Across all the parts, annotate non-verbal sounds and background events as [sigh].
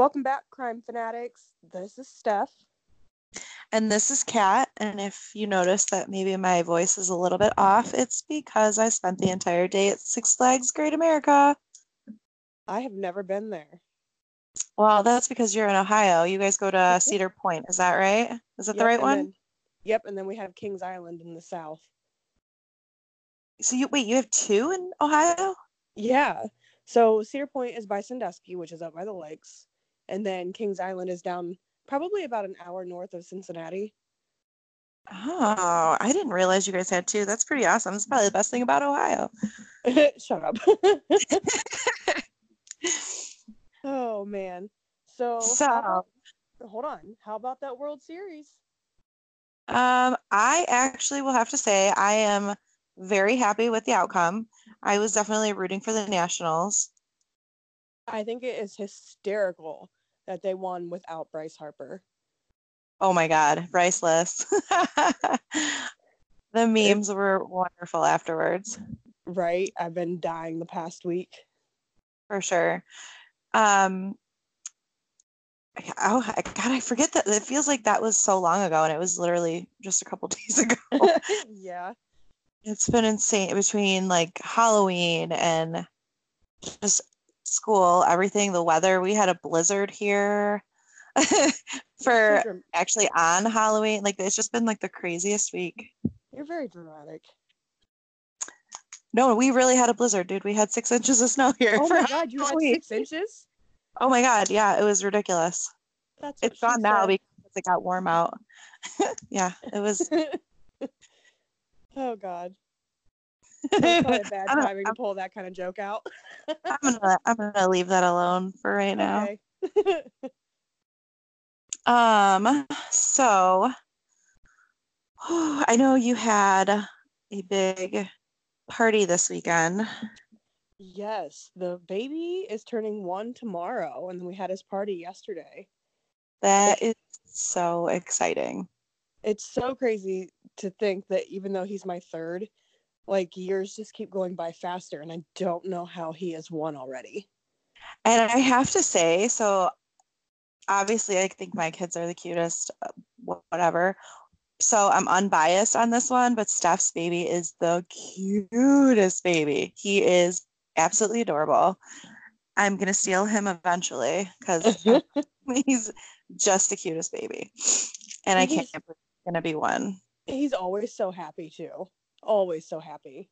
Welcome back, crime fanatics. This is Steph. And this is Kat. And if you notice that maybe my voice is a little bit off, it's because I spent the entire day at Six Flags Great America. I have never been there. Well, that's because you're in Ohio. You guys go to Cedar Point. Is that right? Is that Yep, the right one? then- yep, and then we have Kings Island in the south. So you wait, you have two in Ohio? Yeah. So Cedar Point is by Sandusky, which is up by the lakes, and then Kings Island is down probably about an hour north of Cincinnati. Oh, I didn't realize you guys had two. That's pretty awesome. It's probably the best thing about Ohio. [laughs] Shut up. [laughs] oh man. So, So, about- hold on. How about that World Series? Um, I actually will have to say I am very happy with the outcome. I was definitely rooting for the Nationals. I think it is hysterical that they won without Bryce Harper. Oh my God, priceless. [laughs] the memes were wonderful afterwards, Right? I've been dying the past week. for sure. Um, oh I- God, I forget that it feels like that was so long ago, and it was literally just a couple [laughs] days ago. [laughs] yeah. It's been insane between like Halloween and just school, everything, the weather. We had a blizzard here [laughs] for actually on Halloween. Like it's just been like the craziest week. you're very dramatic. No, we really had a blizzard, dude. We had six inches of snow here. Oh my god, you had six inches? Oh my god, yeah, it was ridiculous. That's It's gone now because it got warm out. [laughs] yeah, it was. [laughs] oh god. [laughs] Probably [laughs] bad timing to pull that kind of joke out. I'm gonna I'm gonna leave that alone for right now. Okay. [laughs] Um, so [sighs] I know you had a big party this weekend. yes, the baby is turning one tomorrow, and we had his party yesterday. That is so exciting. It's so crazy to think that even though he's my third, like years just keep going by faster, and I don't know how he is one already. And I have to say, so obviously, I think my kids are the cutest, uh, whatever. So I'm unbiased on this one, but Steph's baby is the cutest baby. He is absolutely adorable. I'm gonna steal him eventually because [laughs] [laughs] he's just the cutest baby, and I can't believe he's gonna be one. He's always so happy too. Always so happy.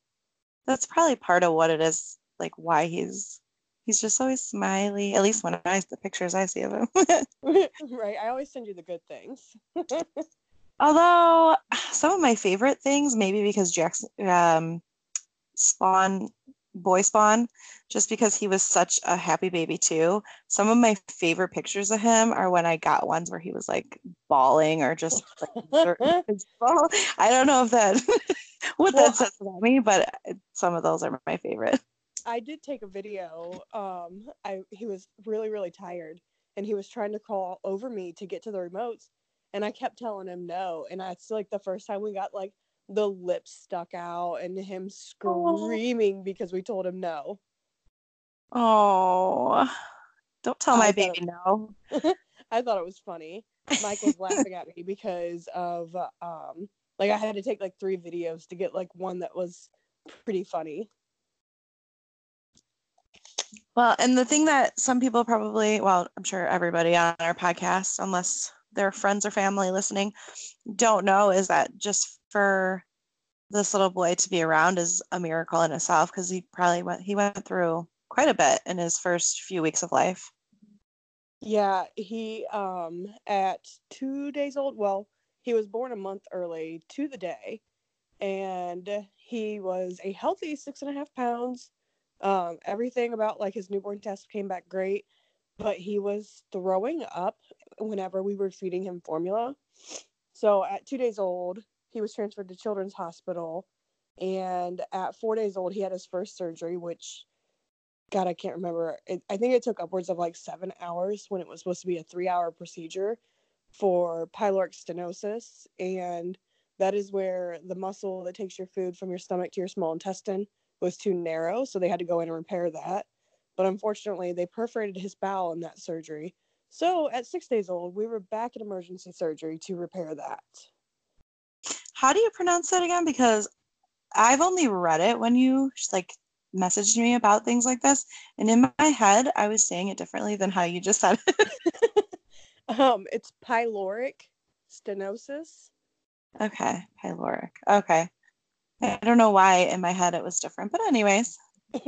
That's probably part of what it is, like why he's he's just always smiley. At least when I the pictures I see of him. [laughs] [laughs] right. I always send you the good things. [laughs] Although some of my favorite things, maybe because Jackson um, Spawn, boy Spawn, just because he was such a happy baby too. Some of my favorite pictures of him are when I got ones where he was like bawling or just like, I don't know if that [laughs] what Well, that says about me, but some of those are my favorite. [laughs] I did take a video. Um, I he was really really tired, and he was trying to crawl over me to get to the remotes, and I kept telling him no. And that's like the first time we got like the lips stuck out and him screaming because we told him no. Oh, don't tell I my baby no. [laughs] I thought it was funny. Mike was laughing at me because of um, like I had to take like three videos to get like one that was pretty funny. Well, and the thing that some people probably, well, I'm sure everybody on our podcast, unless they're friends or family listening, don't know is that just for this little boy to be around is a miracle in itself because he probably went he went through quite a bit in his first few weeks of life. Yeah, he um at two days old. Well, he was born a month early to the day, and he was a healthy six and a half pounds. Um, everything about like his newborn test came back great, but he was throwing up whenever we were feeding him formula. So at two days old, he was transferred to Children's Hospital, and at four days old, he had his first surgery, which God, I can't remember. It, I think it took upwards of like seven hours when it was supposed to be a three hour procedure for pyloric stenosis. And that is where the muscle that takes your food from your stomach to your small intestine was too narrow. So they had to go in and repair that. But unfortunately, they perforated his bowel in that surgery. So at six days old, we were back in emergency surgery to repair that. How do you pronounce that again? Because I've only read it when you like messaged me about things like this, and in my head, I was saying it differently than how you just said it. [laughs] um, it's pyloric stenosis. Okay, pyloric. Okay. I don't know why in my head it was different, but anyways. [laughs]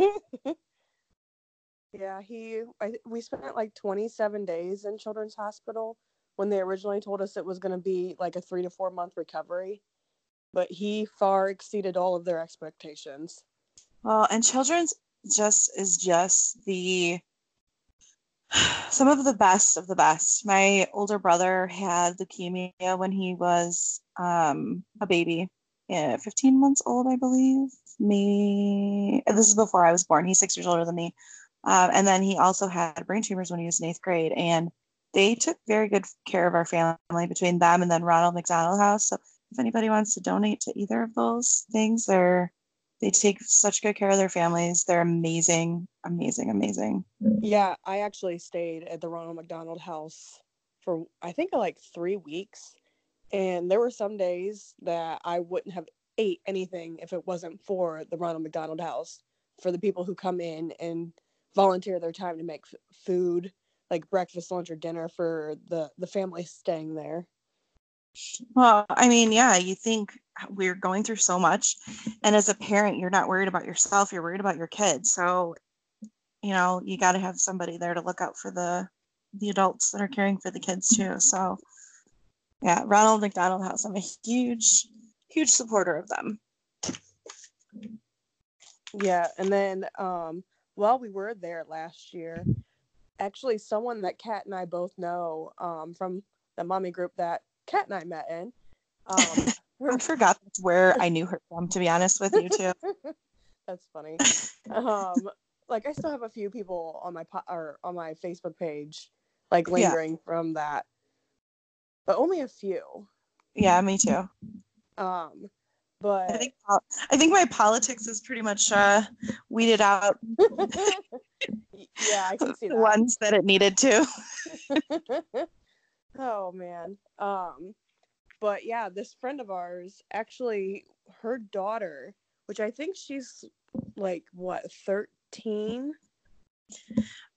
yeah, he. I, we spent like 27 days in Children's Hospital when they originally told us it was going to be like a three to four month recovery, but he far exceeded all of their expectations. Well, and Children's just is just the some of the best of the best. My older brother had leukemia when he was um, a baby, yeah, 15 months old, I believe. Me, this is before I was born. He's six years older than me. Um, and then he also had brain tumors when he was in eighth grade. And they took very good care of our family between them and then Ronald McDonald House. So if anybody wants to donate to either of those things, they're they take such good care of their families. They're amazing, amazing, amazing. Yeah, I actually stayed at the Ronald McDonald House for I think like three weeks, and there were some days that I wouldn't have ate anything if it wasn't for the Ronald McDonald House for the people who come in and volunteer their time to make f- food like breakfast lunch or dinner for the the family staying there well i mean yeah you think we're going through so much and as a parent you're not worried about yourself you're worried about your kids. So you know you got to have somebody there to look out for the the adults that are caring for the kids too. So yeah ronald mcdonald house i'm a huge huge supporter of them. Yeah and then um while we were there last year actually someone that kat and i both know um from the mommy group that kat and i met in um [laughs] I forgot where I [laughs] knew her from, to be honest with you, too. [laughs] That's funny. Um, like I still have a few people on my po- or on my Facebook page, like lingering yeah. from that, but only a few. Yeah, me too. Um, but I think I think my politics is pretty much uh, weeded out. yeah, I can see the ones that it needed to. Oh man. Um, but yeah, this friend of ours actually, her daughter, which I think she's like what, 13?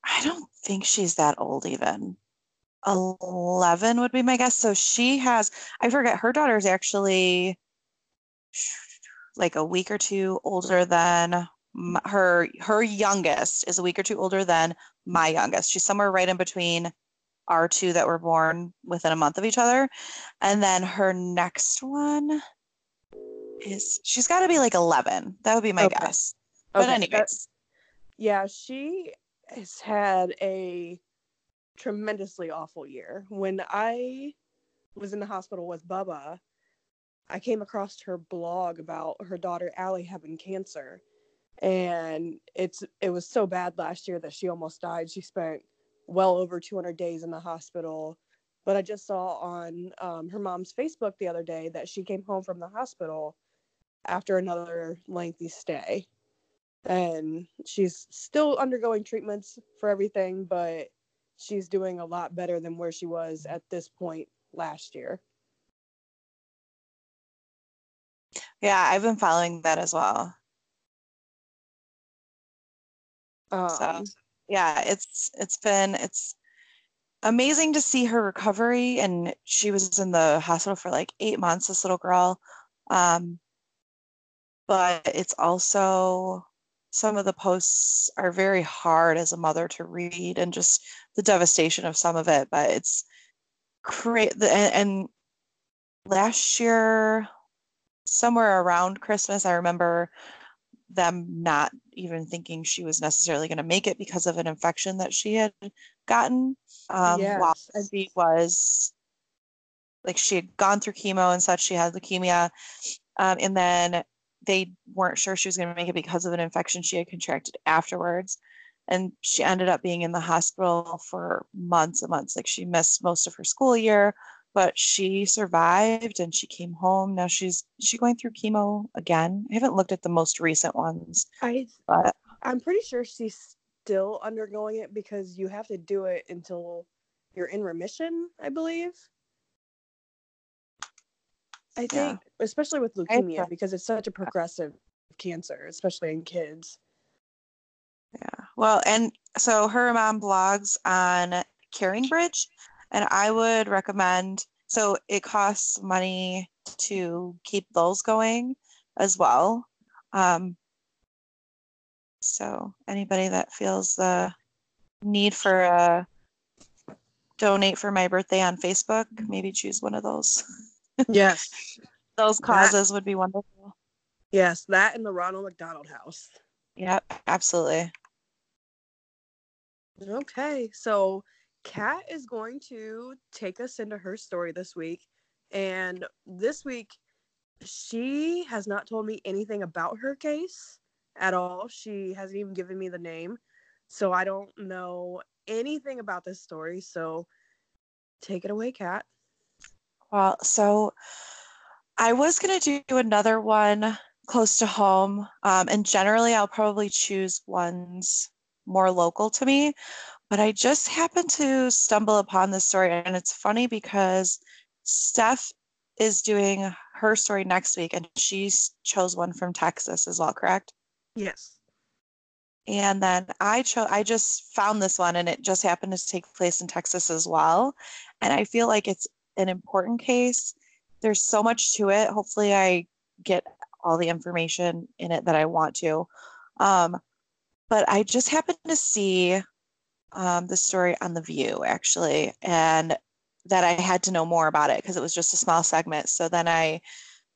I don't think she's that old even. 11 would be my guess. So she has, I forget, her daughter is actually like a week or two older than her her youngest is a week or two older than my youngest. She's somewhere right in between our two that were born within a month of each other. And then her next one is she's got to be like 11. That would be my okay. guess. But okay, anyways. Yeah, she has had a tremendously awful year. When I was in the hospital with Bubba, I came across her blog about her daughter Allie having cancer. And it's it was so bad last year that she almost died. She spent well over 200 days in the hospital. But I just saw on um, her mom's Facebook the other day that she came home from the hospital after another lengthy stay. And she's still undergoing treatments for everything, but she's doing a lot better than where she was at this point last year. Yeah, I've been following that as well. Um, so yeah, it's it's been it's amazing to see her recovery and she was in the hospital for like eight months this little girl um, but it's also some of the posts are very hard as a mother to read and just the devastation of some of it but it's great and, and last year somewhere around christmas i remember them not even thinking she was necessarily going to make it because of an infection that she had gotten um, yes. while she was like she had gone through chemo and such she had leukemia um, and then they weren't sure she was going to make it because of an infection she had contracted afterwards and she ended up being in the hospital for months and months like she missed most of her school year but she survived and she came home. Now she's she going through chemo again. I haven't looked at the most recent ones. I but I'm pretty sure she's still undergoing it because you have to do it until you're in remission, I believe. I think, Yeah. especially with leukemia, because it's such a progressive cancer, especially in kids. Yeah. Well, and so her mom blogs on Caring Bridge, and I would recommend. So it costs money to keep those going as well. Um, so anybody that feels the need for a donate for my birthday on Facebook, maybe choose one of those. [laughs] Yes. Those That- causes would be wonderful. yes, that and the Ronald McDonald House. Yep, absolutely. Okay, so Kat is going to take us into her story this week. And this week, she has not told me anything about her case at all. She hasn't even given me the name. So I don't know anything about this story. So take it away, Kat. Well, so I was going to do another one close to home. Um, and generally, I'll probably choose ones more local to me. But I just happened to stumble upon this story. And it's funny because Steph is doing her story next week, and she chose one from Texas as well, correct? Yes. And then I chose, I just found this one and it just happened to take place in Texas as well. And I feel like it's an important case. There's so much to it. Hopefully, I get all the information in it that I want to. Um, but I just happened to see um, the story on The View actually, and that I had to know more about it because it was just a small segment. So then I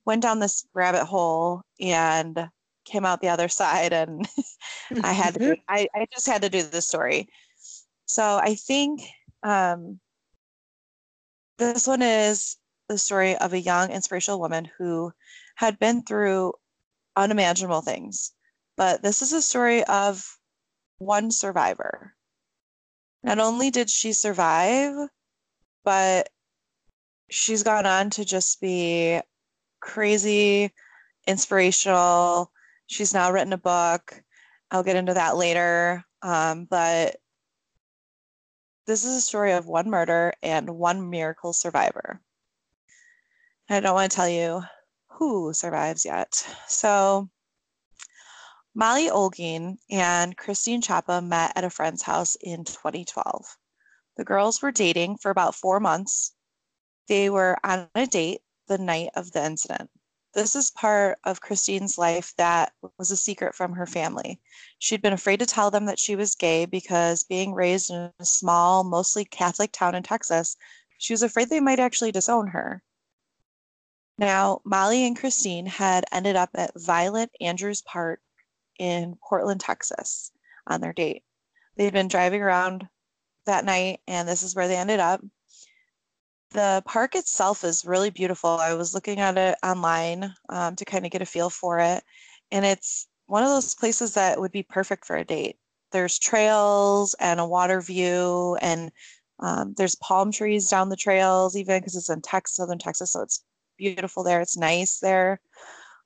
went down this rabbit hole and came out the other [laughs] side and [laughs] I had to do, I, I just had to do the story. So I think um, this one is the story of a young inspirational woman who had been through unimaginable things. But this is a story of one survivor. Not only did she survive, but she's gone on to just be crazy, inspirational. She's now written a book. I'll get into that later. Um, but this is a story of one murder and one miracle survivor. I don't want to tell you who survives yet. So, Molly Olgin and Christine Chapa met at a friend's house in 2012. The girls were dating for about four months. They were on a date the night of the incident. This is part of Christine's life that was a secret from her family. She'd been afraid to tell them that she was gay because being raised in a small, mostly Catholic town in Texas, she was afraid they might actually disown her. Now, Molly and Christine had ended up at Violet Andrews Park in Portland, Texas on their date. They'd been driving around that night, and this is where they ended up. The park itself is really beautiful. I was looking at it online um, to kind of get a feel for it, and it's one of those places that would be perfect for a date. There's trails and a water view, and um, there's palm trees down the trails, even because it's in Texas, southern Texas, so it's beautiful there. It's nice there.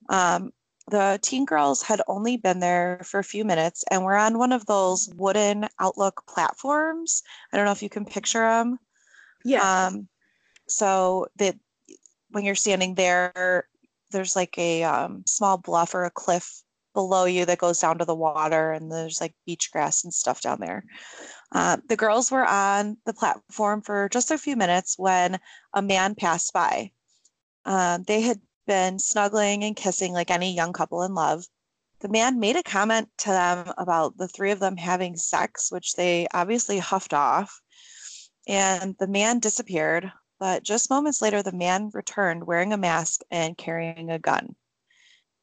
Um, the teen girls had only been there for a few minutes and were on one of those wooden outlook platforms. I don't know if you can picture them. Yes. Um, so that when you're standing there, there's like a um, small bluff or a cliff below you that goes down to the water, and there's like beach grass and stuff down there. Uh, the girls were on the platform for just a few minutes when a man passed by. Um, they had been snuggling and kissing like any young couple in love. The man made a comment to them about the three of them having sex, which they obviously huffed off. And the man disappeared, but just moments later, the man returned wearing a mask and carrying a gun.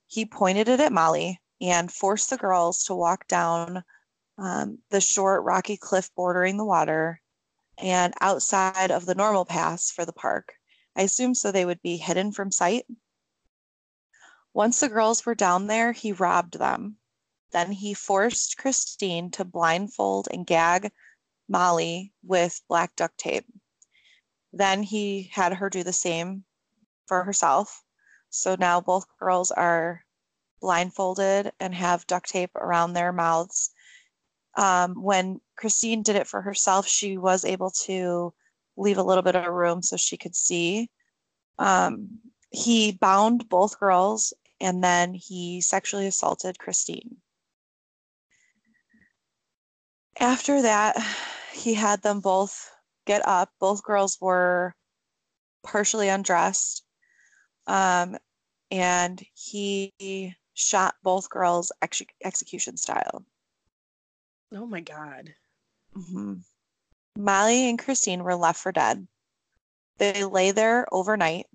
He pointed it at Molly and forced the girls to walk down um, the short, rocky cliff bordering the water and outside of the normal paths for the park. I assume so they would be hidden from sight. Once the girls were down there, he robbed them. Then he forced Christine to blindfold and gag Molly with black duct tape. Then he had her do the same for herself. So now both girls are blindfolded and have duct tape around their mouths. Um, when Christine did it for herself, she was able to leave a little bit of room so she could see. Um, he bound both girls and then he sexually assaulted Christine. After that, he had them both get up. Both girls were partially undressed. Um, and he shot both girls ex- execution style. Oh my God. Mm-hmm. Molly and Christine were left for dead. They lay there overnight.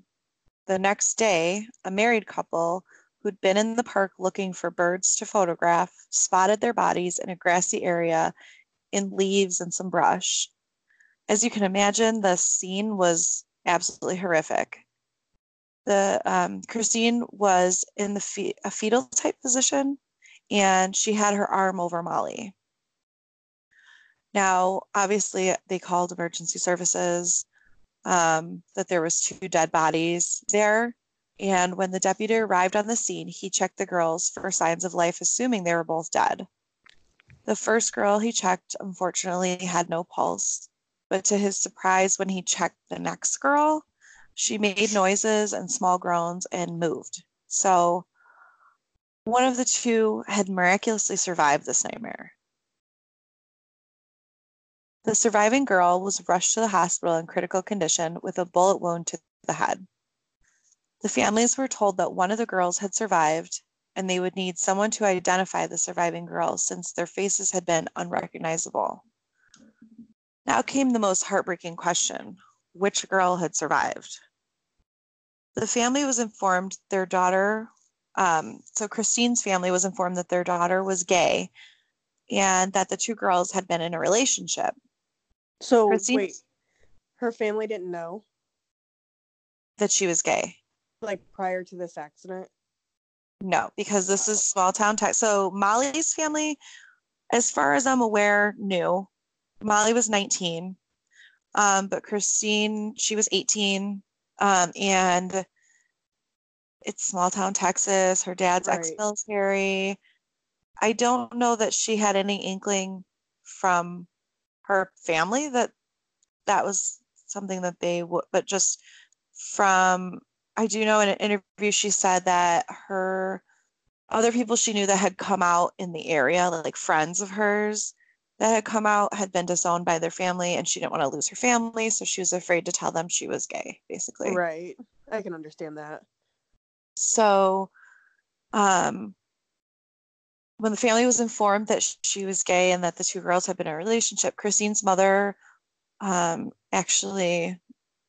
The next day, a married couple who'd been in the park looking for birds to photograph spotted their bodies in a grassy area in leaves and some brush. As you can imagine, the scene was absolutely horrific. The um, Christine was in the fe- a fetal type position, and she had her arm over Molly. Now, obviously, they called emergency services. Um, that there was two dead bodies there, and when the deputy arrived on the scene, he checked the girls for signs of life, assuming they were both dead. The first girl he checked, unfortunately, had no pulse, but to his surprise, when he checked the next girl, she made noises and small groans and moved. So one of the two had miraculously survived this nightmare. The surviving girl was rushed to the hospital in critical condition with a bullet wound to the head. The families were told that one of the girls had survived and they would need someone to identify the surviving girls since their faces had been unrecognizable. Now came the most heartbreaking question which girl had survived? The family was informed their daughter, um, so Christine's family was informed that their daughter was gay and that the two girls had been in a relationship. So Christine, wait, her family didn't know that she was gay. Like prior to this accident? No, because this is small town Texas. So Molly's family, as far as I'm aware, knew. Molly was 19, um, but Christine, she was 18. Um, and it's small town Texas. Her dad's right. ex military. I don't know that she had any inkling from her family that that was something that they would, but just from, I do know in an interview she said that her other people she knew that had come out in the area, like friends of hers that had come out, had been disowned by their family, and she didn't want to lose her family, so she was afraid to tell them she was gay, basically. Right. I can understand that. So, um, when the family was informed that she was gay and that the two girls had been in a relationship, Christine's mother um, actually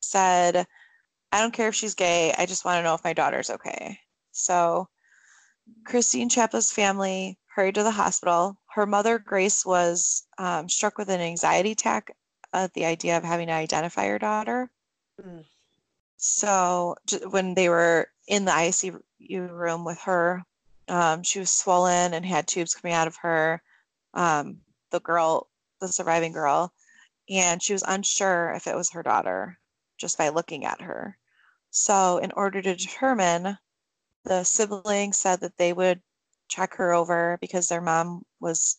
said, I don't care if she's gay. I just want to know if my daughter's okay. So Christine Chapa's family hurried to the hospital. Her mother, Grace, was um, struck with an anxiety attack at the idea of having to identify her daughter. Mm. So when they were in the ICU room with her, um, she was swollen and had tubes coming out of her. Um, the girl, the surviving girl, and she was unsure if it was her daughter just by looking at her. So, in order to determine, the sibling said that they would check her over because their mom was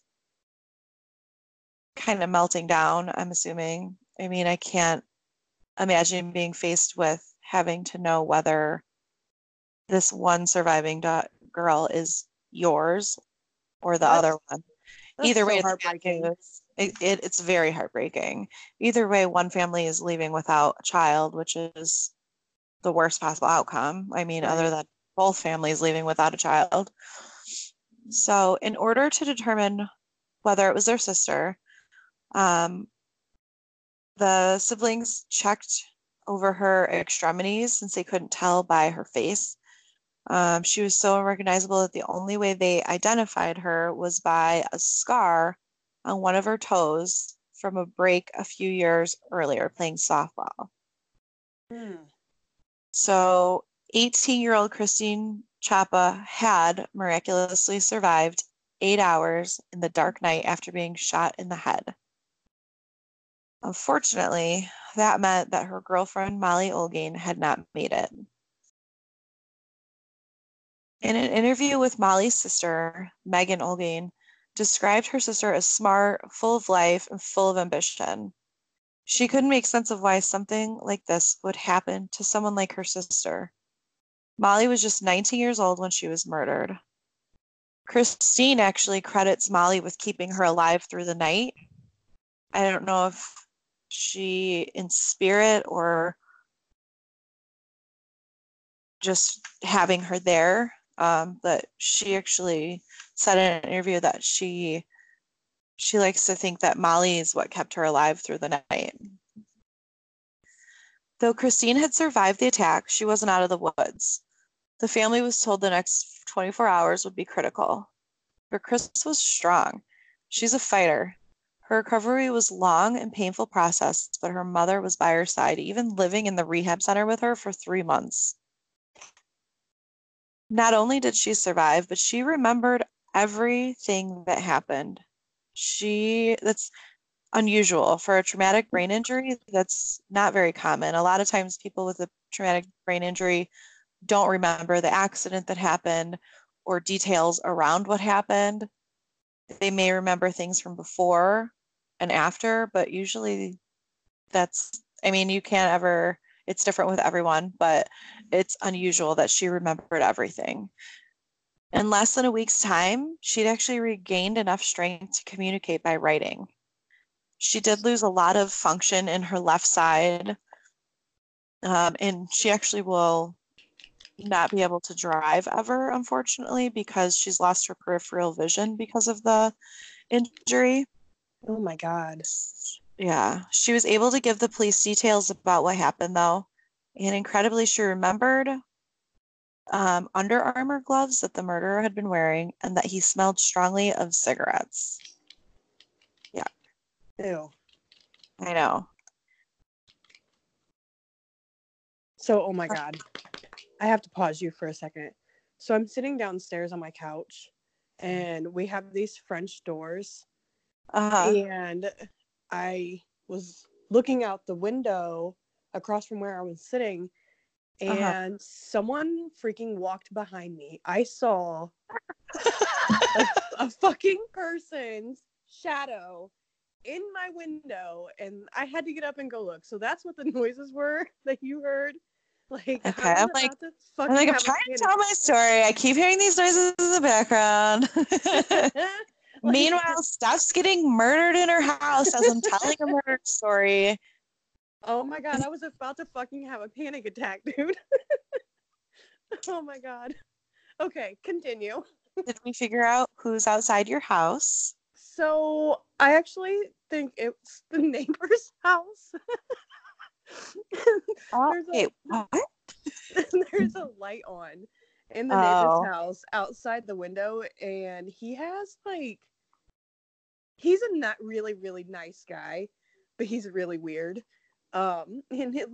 kind of melting down, I'm assuming. I mean, I can't imagine being faced with having to know whether this one surviving da- girl is yours or the that's, other one. Either way, so heartbreaking. It, it, it's very heartbreaking. Either way, one family is leaving without a child, which is the worst possible outcome. I mean, right. other than both families leaving without a child. So, in order to determine whether it was their sister, um, the siblings checked over her extremities since they couldn't tell by her face. Um, she was so unrecognizable that the only way they identified her was by a scar on one of her toes from a break a few years earlier playing softball. Hmm. So, 18 year old Christine Chapa had miraculously survived eight hours in the dark night after being shot in the head. Unfortunately, that meant that her girlfriend Molly Olgin had not made it. In an interview with Molly's sister, Megan Olgin, described her sister as smart, full of life, and full of ambition. She couldn't make sense of why something like this would happen to someone like her sister. Molly was just 19 years old when she was murdered. Christine actually credits Molly with keeping her alive through the night. I don't know if she, in spirit or just having her there, um, but she actually said in an interview that she she likes to think that Molly is what kept her alive through the night. Though Christine had survived the attack, she wasn't out of the woods. The family was told the next 24 hours would be critical. But Chris was strong. She's a fighter. Her recovery was long and painful process, but her mother was by her side, even living in the rehab center with her for three months. Not only did she survive, but she remembered everything that happened. She that's unusual for a traumatic brain injury that's not very common. A lot of times people with a traumatic brain injury don't remember the accident that happened or details around what happened. They may remember things from before and after but usually that's i mean you can't ever it's different with everyone but it's unusual that she remembered everything in less than a week's time, she'd actually regained enough strength to communicate by writing. She did lose a lot of function in her left side, um, and she actually will not be able to drive ever, unfortunately, because she's lost her peripheral vision because of the injury. Oh my God. Yeah. She was able to give the police details about what happened, though. And incredibly, she remembered um, Under Armour gloves that the murderer had been wearing and that he smelled strongly of cigarettes. Yeah. Ew. I know. So, oh my God. I have to pause you for a second. So, I'm sitting downstairs on my couch and we have these French doors. Uh-huh. And I was looking out the window across from where I was sitting uh-huh. and uh-huh. someone freaking walked behind me. I saw [laughs] a, a fucking person's shadow in my window and I had to get up and go look. So that's what the [laughs] noises were that you heard. Like okay, I'm like, I'm like I'm trying to tell my story. I keep hearing these noises in the background. [laughs] Meanwhile, Steph's getting murdered in her house as I'm telling a murder story. Oh my god, I was about to fucking have a panic attack, [laughs] dude. oh my god. Okay, continue. Did we figure out who's outside your house? So I actually think it's the neighbor's [laughs] house. oh, there's a, what? [laughs] there's a light on in the oh. neighbor's house outside the window, and he has like he's a not really really nice guy, but he's really weird. Um, and it,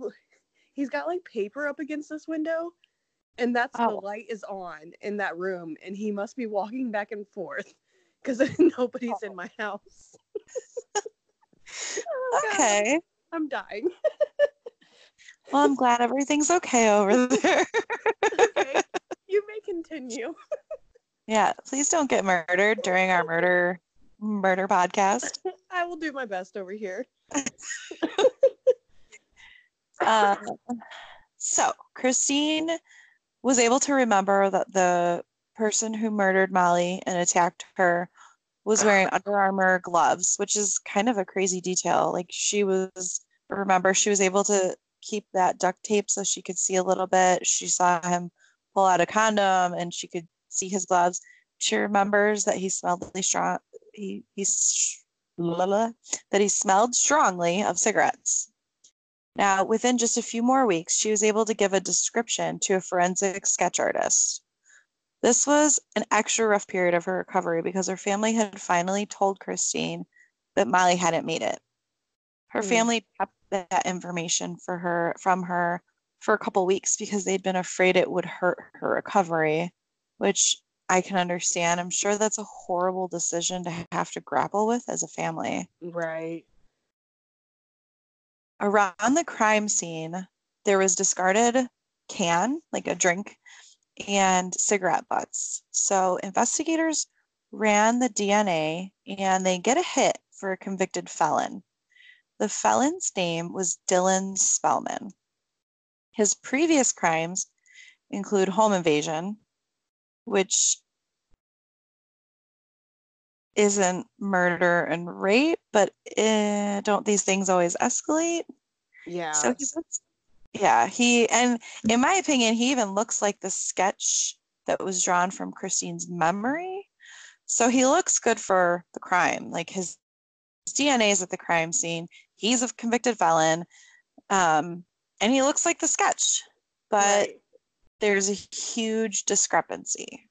he's got like paper up against this window, and that's oh. the light is on in that room, and he must be walking back and forth because [laughs] nobody's oh. in my house. [laughs] oh, okay, I'm dying. well, I'm glad everything's okay over [laughs] there. okay, you may continue. yeah, please don't get murdered during our murder murder podcast. [laughs] I will do my best over here. [laughs] Uh, so Christine was able to remember that the person who murdered Molly and attacked her was wearing Under Armour gloves, which is kind of a crazy detail. Like she was, remember, she was able to keep that duct tape so she could see a little bit. She saw him pull out a condom and she could see his gloves. She remembers that he smelled really strong. He he's that he smelled strongly of cigarettes. Now, within just a few more weeks, she was able to give a description to a forensic sketch artist. This was an extra rough period of her recovery because her family had finally told Christine that Molly hadn't made it. Her mm. family kept that information for her from her for a couple weeks because they'd been afraid it would hurt her recovery, which I can understand. I'm sure that's a horrible decision to have to grapple with as a family. Right. Around the crime scene, there was discarded can, like a drink, and cigarette butts. So investigators ran the DNA and they get a hit for a convicted felon. The felon's name was Dylan Spellman. His previous crimes include home invasion, which isn't murder and rape, but uh, don't these things always escalate? Yeah. So he looks, yeah, he and in my opinion, he even looks like the sketch that was drawn from Christine's memory. So he looks good for the crime. Like his, his DNA is at the crime scene. He's a convicted felon, um, and he looks like the sketch. But Right. There's a huge discrepancy.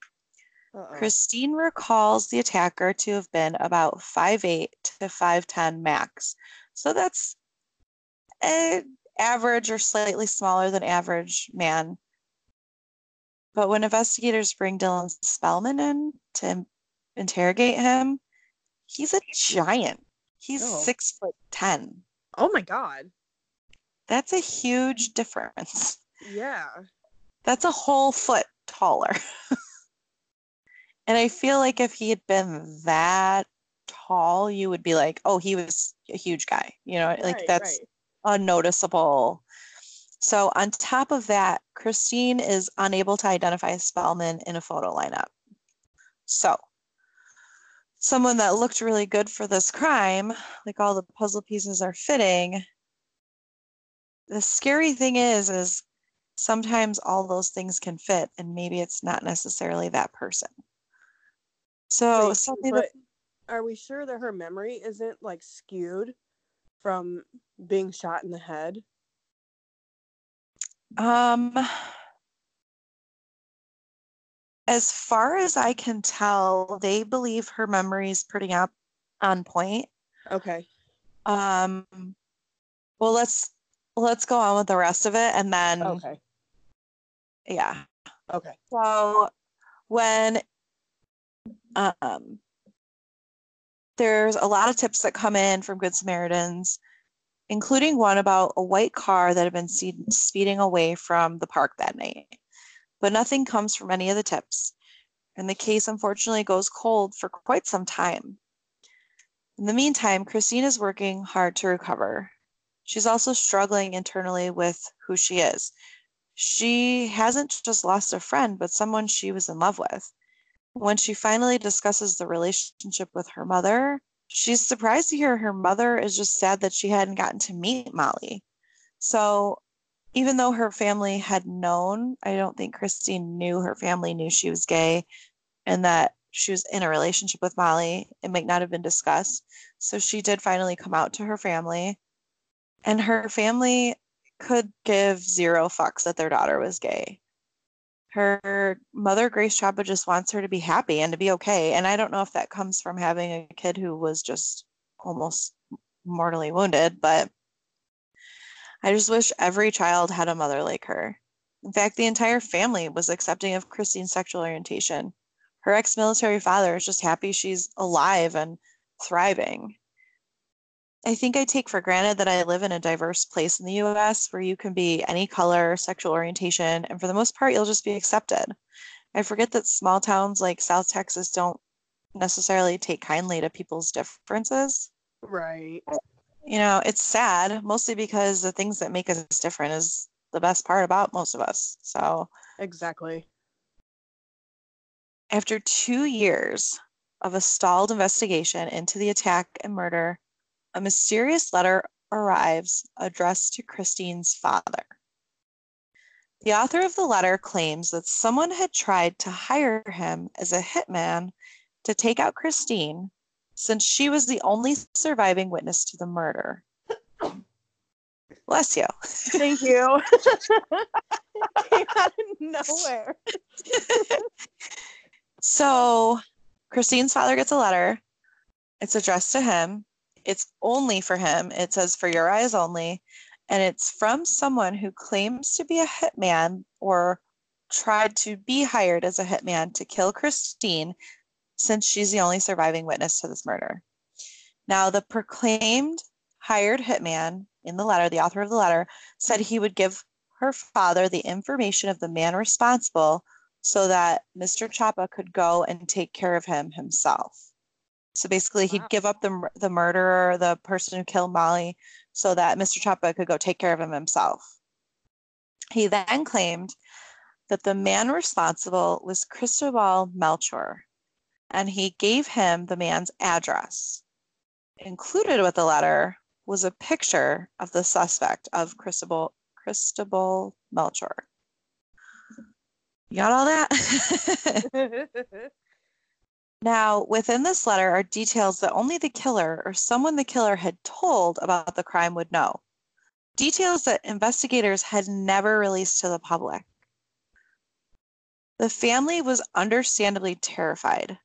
Uh-oh. Christine recalls the attacker to have been about 5'8 to 5'10 max. So that's an average or slightly smaller than average man. But when investigators bring Dylan Spellman in to interrogate him, he's a giant. He's Oh. six foot ten. Oh my god. That's a huge difference. Yeah. That's a whole foot taller. [laughs] and I feel like if he had been that tall, you would be like, oh, he was a huge guy. You know, like Right, that's right. unnoticeable. So, on top of that, Christine is unable to identify Spellman in a photo lineup. So, someone that looked really good for this crime, like all the puzzle pieces are fitting. The scary thing is, is sometimes all those things can fit, and maybe it's not necessarily that person. So, Wait, are we sure that her memory isn't like skewed from being shot in the head? Um, as far as I can tell, they believe her memory is pretty up on point. Okay. Um, well, let's let's go on with the rest of it, and then Okay. yeah. Okay. So when um there's a lot of tips that come in from Good Samaritans, including one about a white car that had been see- speeding away from the park that night. But nothing comes from any of the tips. And the case unfortunately goes cold for quite some time. In the meantime, Christine is working hard to recover. She's also struggling internally with who she is. She hasn't just lost a friend, but someone she was in love with. When she finally discusses the relationship with her mother, she's surprised to hear her mother is just sad that she hadn't gotten to meet Molly. So, even though her family had known, I don't think Christine knew her family knew she was gay and that she was in a relationship with Molly. It might not have been discussed. So, she did finally come out to her family. And her family could give zero fucks that their daughter was gay. Her mother, Grace Chapa, just wants her to be happy and to be okay. And I don't know if that comes from having a kid who was just almost mortally wounded, but I just wish every child had a mother like her. In fact, the entire family was accepting of Christine's sexual orientation. Her ex military father is just happy she's alive and thriving. I think I take for granted that I live in a diverse place in the US where you can be any color, sexual orientation, and for the most part, you'll just be accepted. I forget that small towns like South Texas don't necessarily take kindly to people's differences. Right. You know, it's sad, mostly because the things that make us different is the best part about most of us. So, Exactly. after two years of a stalled investigation into the attack and murder, a mysterious letter arrives addressed to Christine's father. The author of the letter claims that someone had tried to hire him as a hitman to take out Christine since she was the only surviving witness to the murder. Bless you. Thank you. [laughs] Came out of nowhere. So Christine's father gets a letter. It's addressed to him. It's only for him. It says for your eyes only. And it's from someone who claims to be a hitman or tried to be hired as a hitman to kill Christine since she's the only surviving witness to this murder. Now, the proclaimed hired hitman in the letter, the author of the letter, said he would give her father the information of the man responsible so that Mr. Chapa could go and take care of him himself. So basically, he'd Wow. give up the the murderer, the person who killed Molly, so that Mr. Chapa could go take care of him himself. He then claimed that the man responsible was Cristobal Melchor, and he gave him the man's address. Included with the letter was a picture of the suspect of Cristobal Cristobal Melchor. You got all that? [laughs] [laughs] Now, within this letter are details that only the killer or someone the killer had told about the crime would know. Details that investigators had never released to the public. The family was understandably terrified.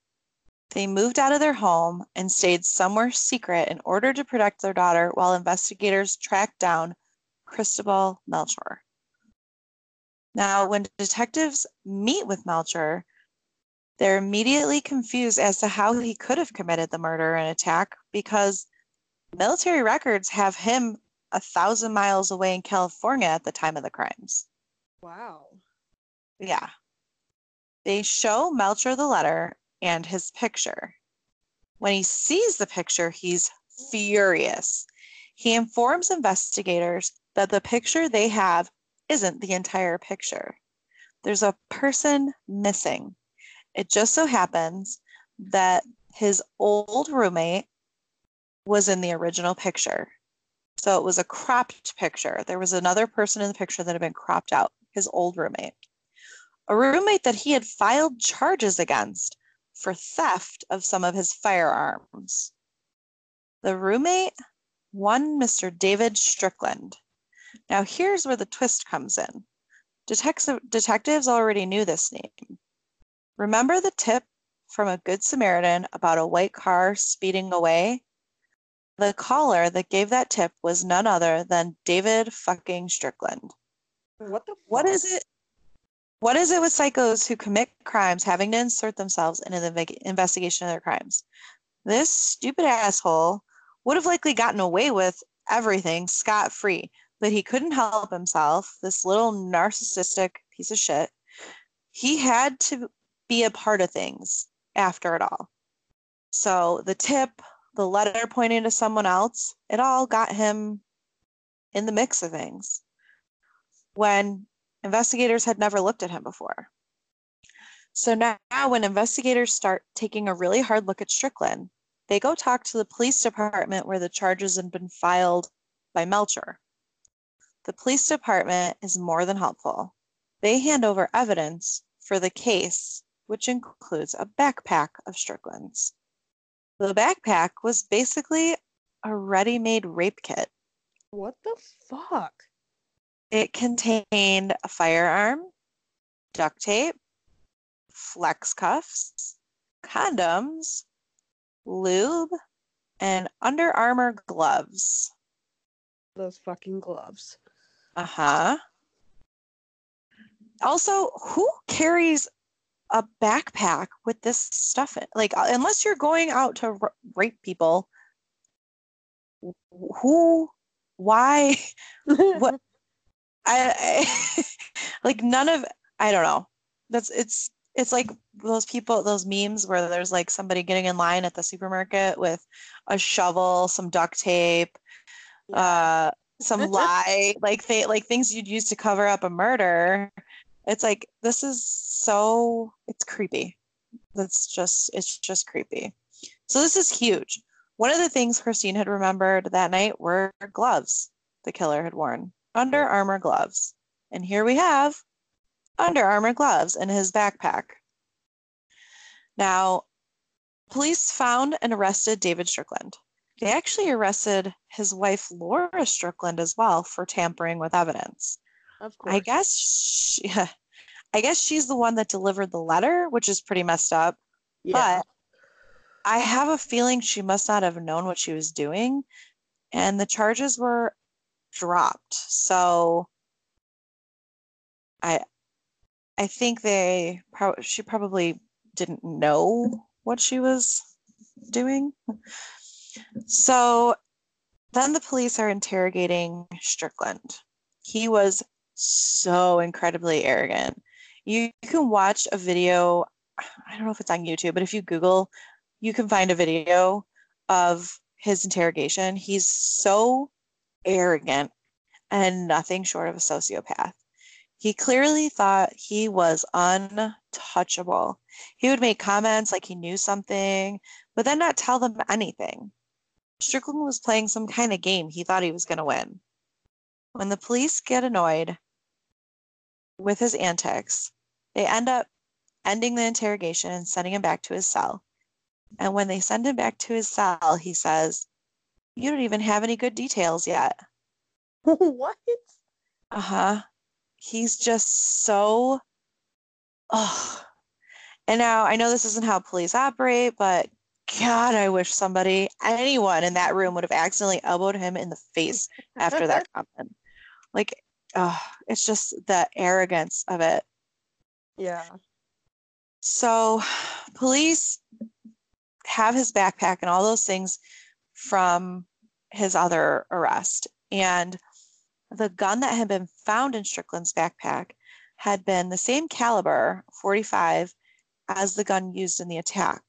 They moved out of their home and stayed somewhere secret in order to protect their daughter while investigators tracked down Cristobal Melchor. Now, when detectives meet with Melchor, they're immediately confused as to how he could have committed the murder and attack because military records have him a thousand miles away in California at the time of the crimes. wow. Yeah. They show Melchor the letter and his picture. When he sees the picture, he's furious. He informs investigators that the picture they have isn't the entire picture. There's a person missing. It just so happens that his old roommate was in the original picture. So it was a cropped picture. There was another person in the picture that had been cropped out, his old roommate. A roommate that he had filed charges against for theft of some of his firearms. The roommate, one Mr. David Strickland. Now, here's where the twist comes in. Detective, detectives already knew this name. Remember the tip from a Good Samaritan about a white car speeding away? The caller that gave that tip was none other than David fucking Strickland. What the What fuck? is it? What is it with psychos who commit crimes having to insert themselves into the investigation of their crimes? This stupid asshole would have likely gotten away with everything scot free, but he couldn't help himself. This little narcissistic piece of shit. He had to be a part of things after it all. So the tip, the letter pointing to someone else, it all got him in the mix of things when investigators had never looked at him before. So now, when investigators start taking a really hard look at Strickland, they go talk to the police department where the charges had been filed by Melchor. The police department is more than helpful. They hand over evidence for the case, which includes a backpack of Strickland's. The backpack was basically a ready made rape kit. What the fuck? It contained a firearm, duct tape, flex cuffs, condoms, lube, and Under Armour gloves. Those fucking gloves. Uh huh. Also, who carries a backpack with this stuff in? Like, uh, unless you're going out to r- rape people, who, why? [laughs] What? [laughs] I, I [laughs] like none of I don't know. That's it's it's like those people those memes where there's like somebody getting in line at the supermarket with a shovel, some duct tape, uh some lie, like they like things you'd use to cover up a murder. It's like this is so it's creepy. That's just it's just creepy. So this is huge. One of the things Christine had remembered that night were gloves the killer had worn. Under Armour gloves. And here we have Under Armour gloves in his backpack. Now, police found and arrested David Strickland. They actually arrested his wife Laura Strickland as well for tampering with evidence. Of course. I guess she, [laughs] I guess she's the one that delivered the letter, which is pretty messed up. yeah. But I have a feeling she must not have known what she was doing, and the charges were dropped. So I I think they prob- she probably didn't know what she was doing. So then the police are interrogating Strickland. He was so incredibly arrogant. You can watch a video. I don't know if it's on YouTube, but if you Google, you can find a video of his interrogation. He's so arrogant and nothing short of a sociopath. He clearly thought he was untouchable. He would make comments like he knew something, but then not tell them anything. Strickland was playing some kind of game he thought he was going to win. When the police get annoyed with his antics, they end up ending the interrogation and sending him back to his cell. And when they send him back to his cell, he says, You don't even have any good details yet. [laughs] what? Uh huh. He's just so. Oh. And now I know this isn't how police operate, but God, I wish somebody, anyone in that room would have accidentally elbowed him in the face after that [laughs] comment. Like, oh, it's just the arrogance of it. Yeah. So, police have his backpack and all those things from his other arrest. And the gun that had been found in Strickland's backpack had been the same caliber, 45, as the gun used in the attack.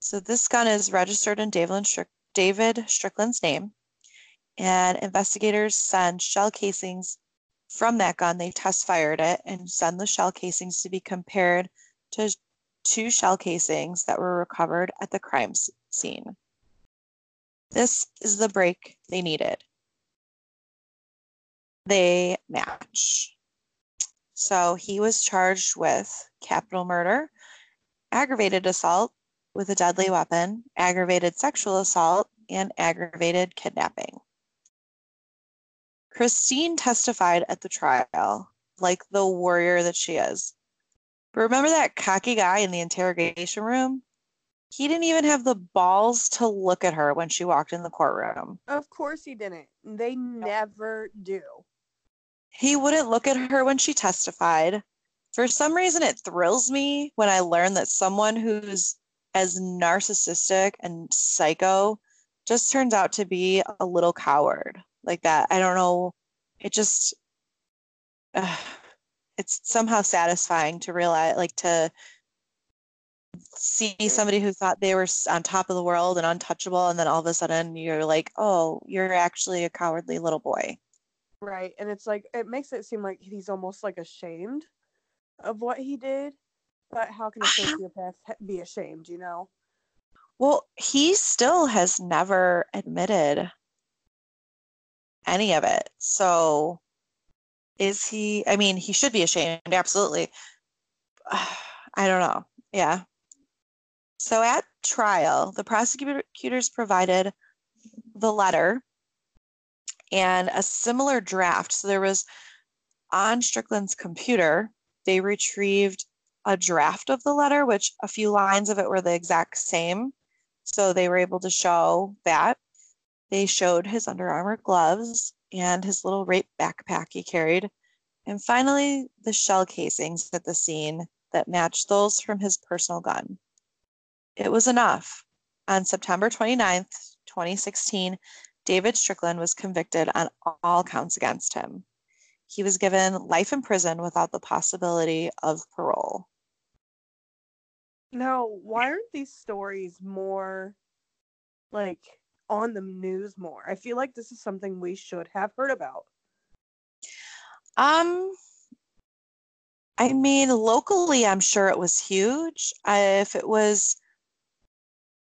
So this gun is registered in David, Strick- David Strickland's name, and investigators send shell casings from that gun. They test fired it and send the shell casings to be compared to two shell casings that were recovered at the crime scene. This is the break they needed. They match. So he was charged with capital murder, aggravated assault with a deadly weapon, aggravated sexual assault, and aggravated kidnapping. Christine testified at the trial like the warrior that she is. But remember that cocky guy in the interrogation room? He didn't even have the balls to look at her when she walked in the courtroom. Of course he didn't. They never do. He wouldn't look at her when she testified. For some reason, it thrills me when I learn that someone who's as narcissistic and psycho just turns out to be a little coward like that. I don't know. It just, uh, it's somehow satisfying to realize, like, to see somebody who thought they were on top of the world and untouchable, and then all of a sudden you're like, oh, you're actually a cowardly little boy. Right. And it's like, it makes it seem like he's almost like ashamed of what he did. But how can a sociopath be ashamed, you know? Well, he still has never admitted any of it. So is he I mean, he should be ashamed, absolutely. [sighs] I don't know. Yeah. So at trial, the prosecutors provided the letter and a similar draft. So there was on Strickland's computer, they retrieved a draft of the letter, which a few lines of it were the exact same. So they were able to show that. They showed his Under Armour gloves and his little rape backpack he carried. And finally, the shell casings at the scene that matched those from his personal gun. It was enough. On September 29th, 2016, David Strickland was convicted on all counts against him. He was given life in prison without the possibility of parole. Now, why aren't these stories more like on the news more? I feel like this is something we should have heard about. Um I mean, locally, I'm sure it was huge. I, if it was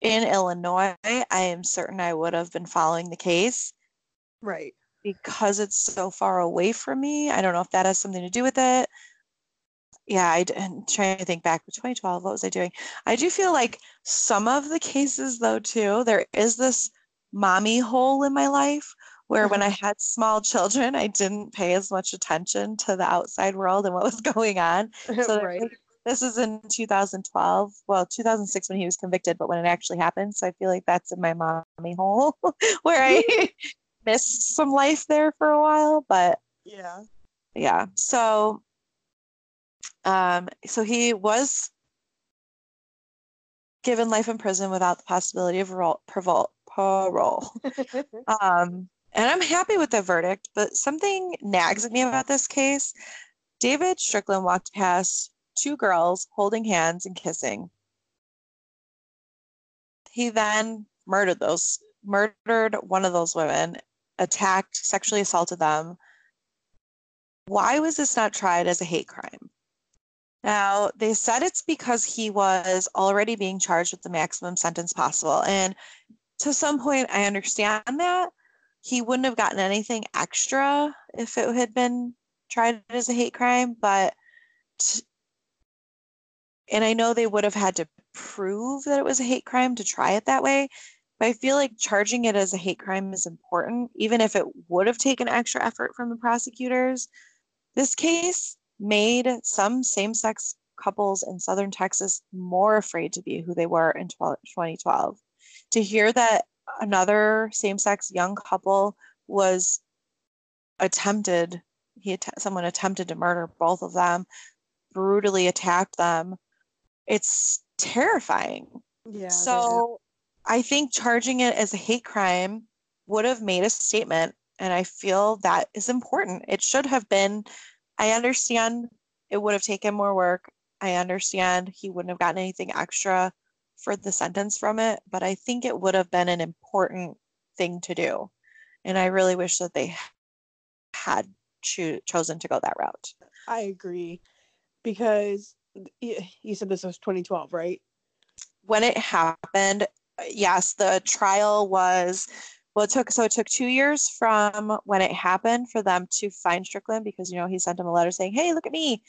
in Illinois, I am certain I would have been following the case. Right. Because it's so far away from me. I don't know if that has something to do with it yeah, I, am trying to think back to 2012. What was I doing? I do feel like some of the cases, though, too, there is this mommy hole in my life where when I had small children, I didn't pay as much attention to the outside world and what was [laughs] going on. [laughs] So right. [laughs] this is in 2012. Well, 2006 when he was convicted, but when it actually happened. So I feel like that's in my mommy hole where I missed some life there for a while. But yeah. Yeah. So um, so he was given life in prison without the possibility of parole. Parole. [laughs] um, and I'm happy with the verdict, but something nags at me about this case. David Strickland walked past two girls holding hands and kissing. He then murdered those, murdered one of those women, attacked, sexually assaulted them. Why was this not tried as a hate crime? Now, they said it's because he was already being charged with the maximum sentence possible. And to some point, I understand that. He wouldn't have gotten anything extra if it had been tried as a hate crime, but t- and I know they would have had to prove that it was a hate crime to try it that way. But I feel like charging it as a hate crime is important, even if it would have taken extra effort from the prosecutors. This case made some same sex couples in Southern Texas more afraid to be who they were in 2012. To hear that another same sex young couple was attempted, he someone attempted to murder both of them, brutally attacked them. It's terrifying. Yeah. So I think charging it as a hate crime would have made a statement. And I feel that is important. It should have been. I understand it would have taken more work. I understand he wouldn't have gotten anything extra for the sentence from it, but I think it would have been an important thing to do. And I really wish that they had cho- chosen to go that route. I agree because you said this was 2012, right? When it happened, yes, the trial was well it took so it took two years from when it happened for them to find strickland because you know he sent him a letter saying hey look at me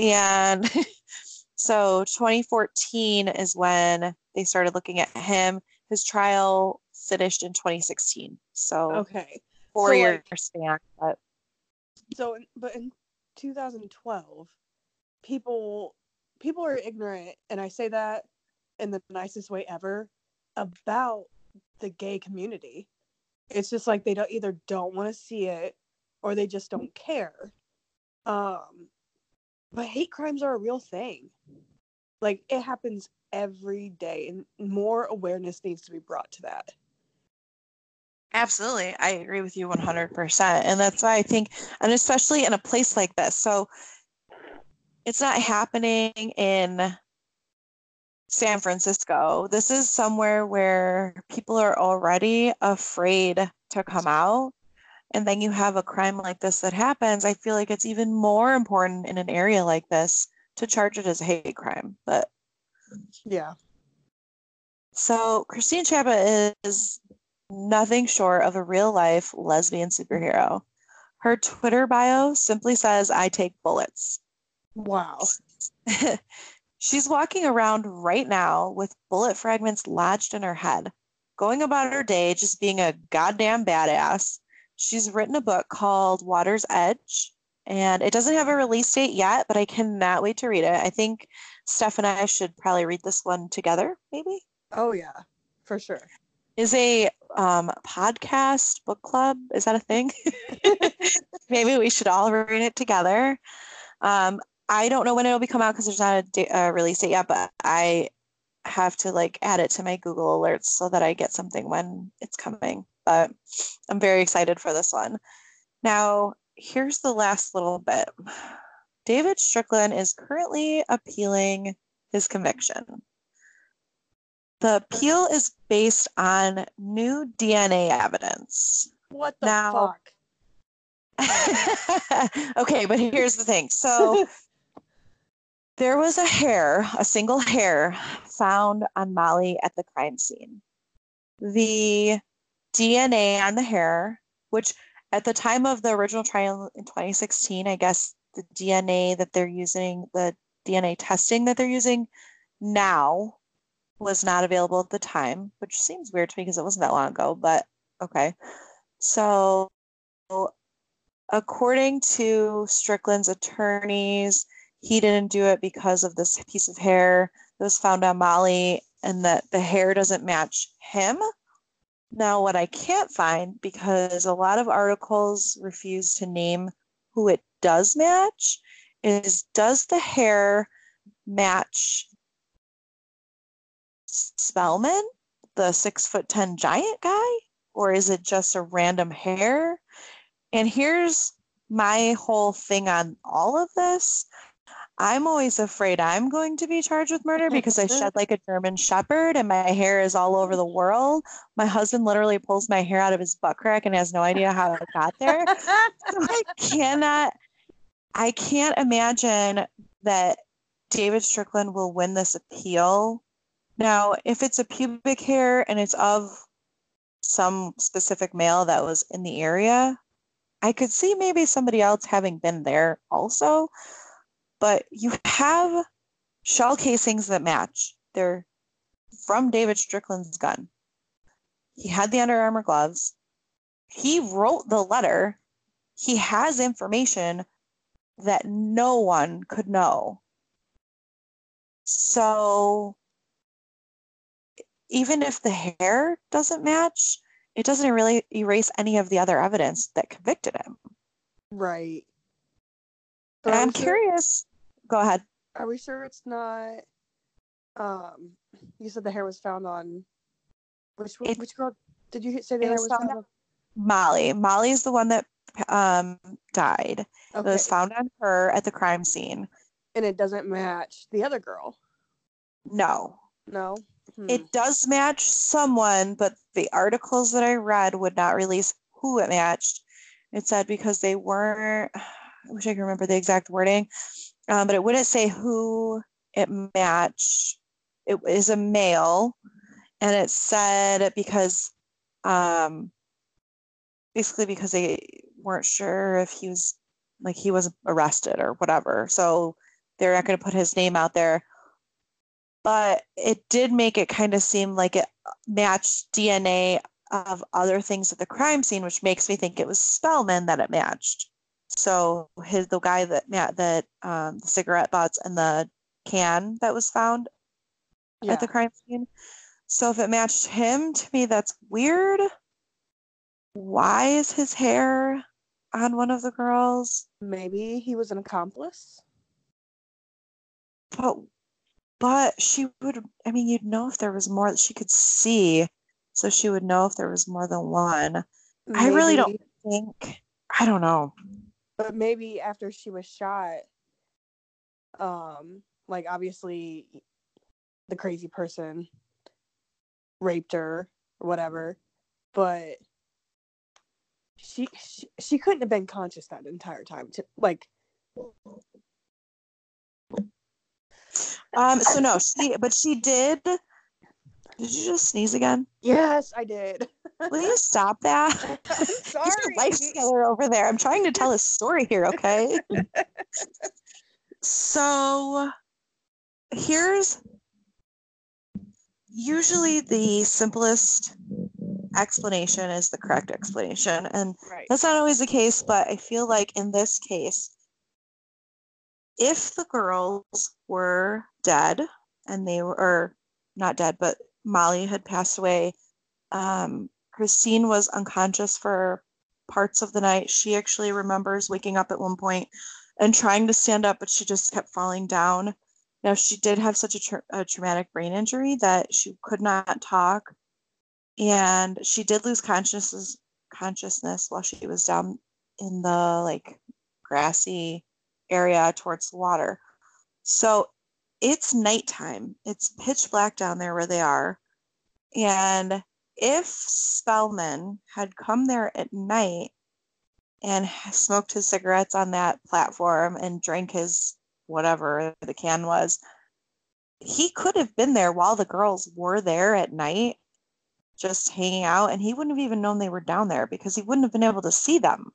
and [laughs] so 2014 is when they started looking at him. His trial finished in 2016 so okay. four so, years like, span but so but in 2012 people people are ignorant and i say that in the nicest way ever about the gay community. It's just like they don't either don't want to see it or they just don't care. Um but hate crimes are a real thing like it happens every day and more awareness needs to be brought to that Absolutely. I agree with you 100%. And that's why I think, and especially in a place like this. So it's not happening in San Francisco. This is somewhere where people are already afraid to come out. And then you have a crime like this that happens. I feel like it's even more important in an area like this to charge it as a hate crime. But yeah. So Christine Chapa is nothing short of a real life lesbian superhero. Her Twitter bio simply says, I take bullets. Wow. [laughs] She's walking around right now with bullet fragments lodged in her head, going about her day just being a goddamn badass. She's written a book called Water's Edge, and it doesn't have a release date yet, but I cannot wait to read it. I think Steph and I should probably read this one together, maybe. Oh, yeah, for sure. Is a um, podcast book club? Is that a thing? [laughs] maybe we should all read it together. Um, I don't know when it'll be come out because there's not a, da- a release date yet, but I have to like add it to my Google alerts so that I get something when it's coming. But I'm very excited for this one. Now, here's the last little bit. David Strickland is currently appealing his conviction. The appeal is based on new DNA evidence. What the Now- fuck? [laughs] okay, but here's the thing. So [laughs] there was a hair, a single hair found on Molly at the crime scene. The DNA on the hair, which at the time of the original trial in 2016, I guess the DNA that they're using, the DNA testing that they're using now was not available at the time, which seems weird to me because it wasn't that long ago, but okay. So according to Strickland's attorneys, he didn't do it because of this piece of hair that was found on Molly and that the hair doesn't match him. Now, what I can't find, because a lot of articles refuse to name who it does match, is does the hair match Spellman, the six foot 10 giant guy? Or is it just a random hair? And here's my whole thing on all of this, I'm always afraid I'm going to be charged with murder [laughs] because I shed like a German shepherd and my hair is all over the world. My husband literally pulls my hair out of his butt crack and has no idea how it got there. so I [laughs] cannot, I can't imagine that David Strickland will win this appeal. Now, if it's a pubic hair and it's of some specific male that was in the area, I could see maybe somebody else having been there also but you have shell casings that match. They're from David Strickland's gun. He had the Under Armour gloves. He wrote the letter. He has information that no one could know. So even if the hair doesn't match, it doesn't really erase any of the other evidence that convicted him. Right. But I'm curious go ahead. Are we sure it's not? Um, you said the hair was found on which which girl? Did you say the hair was found, on? Molly. Molly's the one that um died. Okay. It was found on her at the crime scene. And it doesn't match the other girl. No. No. Hmm. It does match someone, but the articles that I read would not release who it matched. It said because they weren't. [sighs] I wish I could remember the exact wording um, but it wouldn't say who it matched. It is a male, and it said because um, basically because they weren't sure if he was like he was arrested or whatever. So they're not going to put his name out there. But it did make it kind of seem like it matched DNA of other things at the crime scene, which makes me think it was Spellman that it matched. So his the guy that yeah that um, the cigarette butts and the can that was found yeah. at the crime scene. So if it matched him, to me that's weird. Why is his hair on one of the girls? Maybe he was an accomplice. But but she would I mean you'd know if there was more that she could see. So she would know if there was more than one. Maybe. I really don't think I don't know but maybe after she was shot um like obviously the crazy person raped her or whatever but she, she she couldn't have been conscious that entire time to like um so no she but she did did you just sneeze again? Yes i did Will you stop that? sorry. [laughs] Get your life together over there. I'm trying to tell a story here, okay? [laughs] so here's usually the simplest explanation is the correct explanation. And right. that's not always the case, but I feel like in this case, if the girls were dead and they were not dead, but Molly had passed away um, Christine was unconscious for parts of the night. She actually remembers waking up at one point and trying to stand up, but she just kept falling down. Now, she did have such a, tra- a traumatic brain injury that she could not talk, and she did lose consciousness consciousness while she was down in the like grassy area towards the water. So it's nighttime. It's pitch black down there where they are. And if Spellman had come there at night and smoked his cigarettes on that platform and drank his whatever the can was, he could have been there while the girls were there at night just hanging out and he wouldn't have even known they were down there because he wouldn't have been able to see them.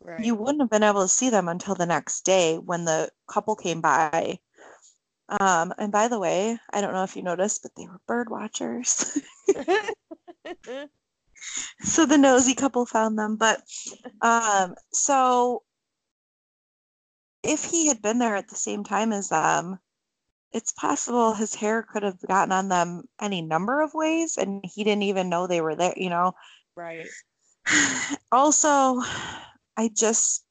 Right. You wouldn't have been able to see them until the next day when the couple came by um, and by the way, I don't know if you noticed, but they were bird watchers. [laughs] [laughs] so the nosy couple found them. But um, so if he had been there at the same time as them, it's possible his hair could have gotten on them any number of ways and he didn't even know they were there, you know? Right. [sighs] Also, I just,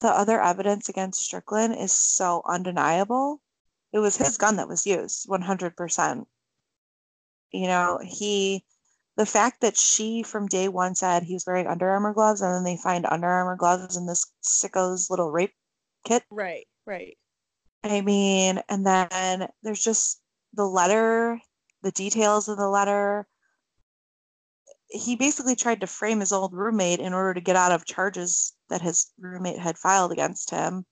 the other evidence against Strickland is so undeniable it was his gun that was used 100%. You know, he, the fact that she from day one said he was wearing Under Armour gloves and then they find Under Armour gloves in this sicko's little rape kit. Right, right. I mean, and then there's just the letter, the details of the letter. He basically tried to frame his old roommate in order to get out of charges that his roommate had filed against him.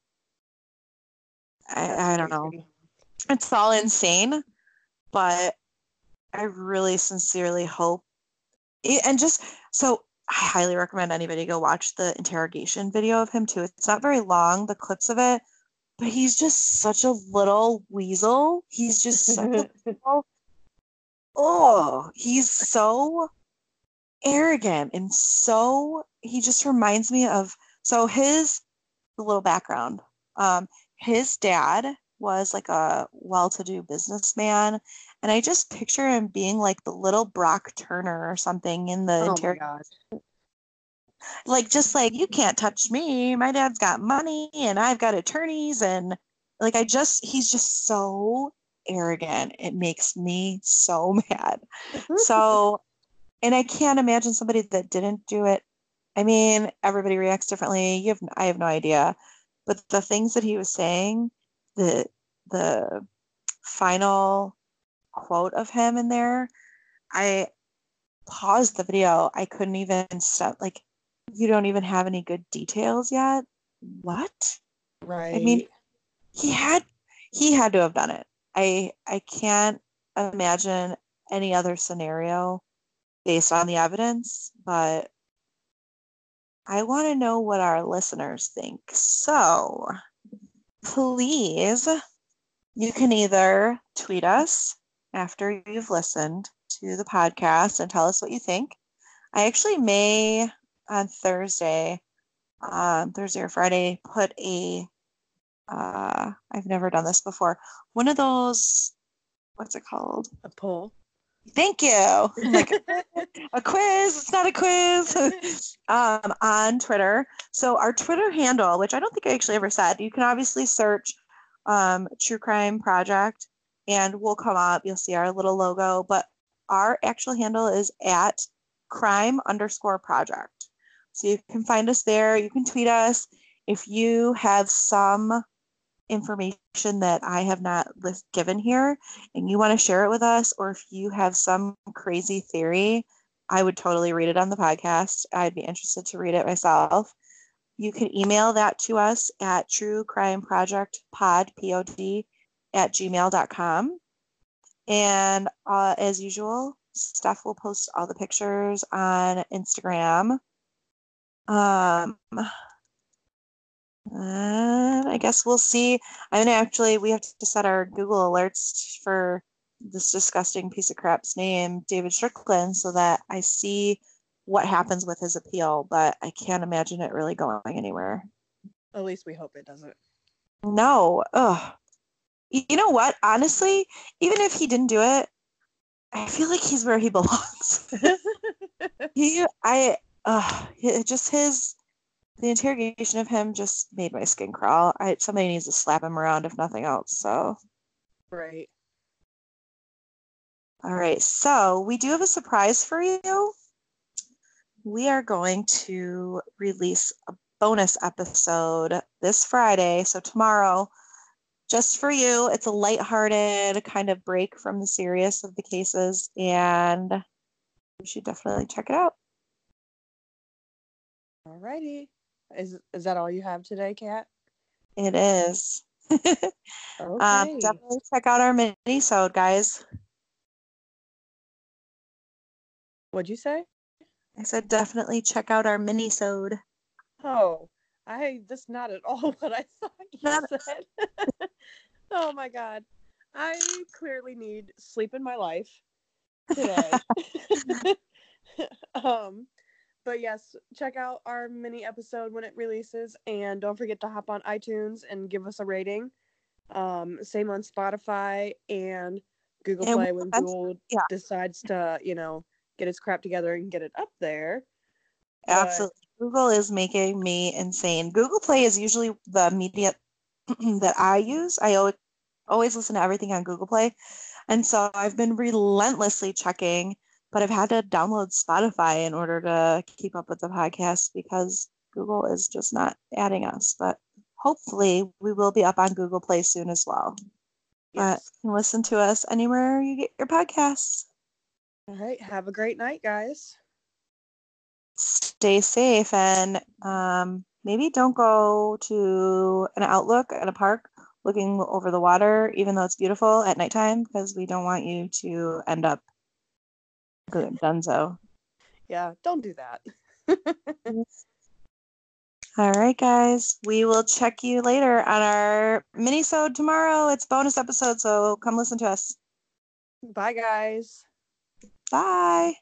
I, I don't know. It's all insane, but I really sincerely hope. It, and just so I highly recommend anybody go watch the interrogation video of him too. It's not very long, the clips of it, but he's just such a little weasel. He's just such a [laughs] little, oh, he's so arrogant and so he just reminds me of so his little background. Um, his dad was like a well-to-do businessman and i just picture him being like the little brock turner or something in the Oh inter- my god. like just like you can't touch me. My dad's got money and i've got attorneys and like i just he's just so arrogant. It makes me so [laughs] mad. [laughs] So and i can't imagine somebody that didn't do it. I mean everybody reacts differently. You have i have no idea. But the things that he was saying the the final quote of him in there i paused the video. I couldn't even stop like you don't even have any good details yet. What? Right. I mean, he had he had to have done it. I i can't imagine any other scenario based on the evidence but i want to know what our listeners think. So please you can either tweet us after you've listened to the podcast and tell us what you think i actually may on thursday um, thursday or friday put a uh, I've never done this before. One of those, what's it called? a poll. Thank you. Like [laughs] a quiz. It's not a quiz. [laughs] um, on Twitter. So our Twitter handle, which I don't think I actually ever said, you can obviously search um, True Crime Project, and we'll come up. You'll see our little logo, but our actual handle is at crime underscore project. So you can find us there. You can tweet us if you have some information that I have not list- given here and you want to share it with us, or if you have some crazy theory, I would totally read it on the podcast. I'd be interested to read it myself. You can email that to us at true crime project pod, P-O-D, at gmail.com. And uh, as usual, Steph will post all the pictures on Instagram. Um, uh, I guess we'll see. I'm gonna actually we have to set our Google alerts for this disgusting piece of crap's name, David Strickland, so that I see what happens with his appeal. But I can't imagine it really going anywhere. At least we hope it doesn't. No. Ugh. You know what? Honestly, even if he didn't do it, I feel like he's where he belongs. [laughs] he, I, uh, just his, the interrogation of him just made my skin crawl. I somebody needs to slap him around if nothing else. So, right. all right. So we do have a surprise for you. We are going to release a bonus episode this Friday. So tomorrow, just for you. It's a lighthearted kind of break from the serious of the cases, and you should definitely check it out. Alrighty. Is is that all you have today, Kat? It is. [laughs] Okay. um, definitely check out our mini-sode, guys. What'd you say? I said definitely check out our mini-sode. Oh, I that's not at all [laughs] what I thought you Not- said. [laughs] oh my god. I clearly need sleep in my life today. um but yes, check out our mini episode when it releases and don't forget to hop on iTunes and give us a rating. Um same on Spotify and Google And Play when Google yeah. decides to, you know, get its crap together and get it up there. But- Absolutely. Google is making me insane. Google Play is usually the media [clears throat] that I use. I always, always listen to everything on Google Play. And so I've been relentlessly checking but I've had to download Spotify in order to keep up with the podcast because Google is just not adding us. But hopefully, we will be up on Google Play soon as well. But Yes. listen to us anywhere you get your podcasts. All right. Have a great night, guys. Stay safe and um, maybe don't go to an outlook at a park looking over the water, even though it's beautiful at nighttime, because we don't want you to end up dunzo. Yeah, don't do that. [laughs] All right, guys. We will check you later on our mini-sode tomorrow. It's bonus episode, so come listen to us. Bye, guys. Bye.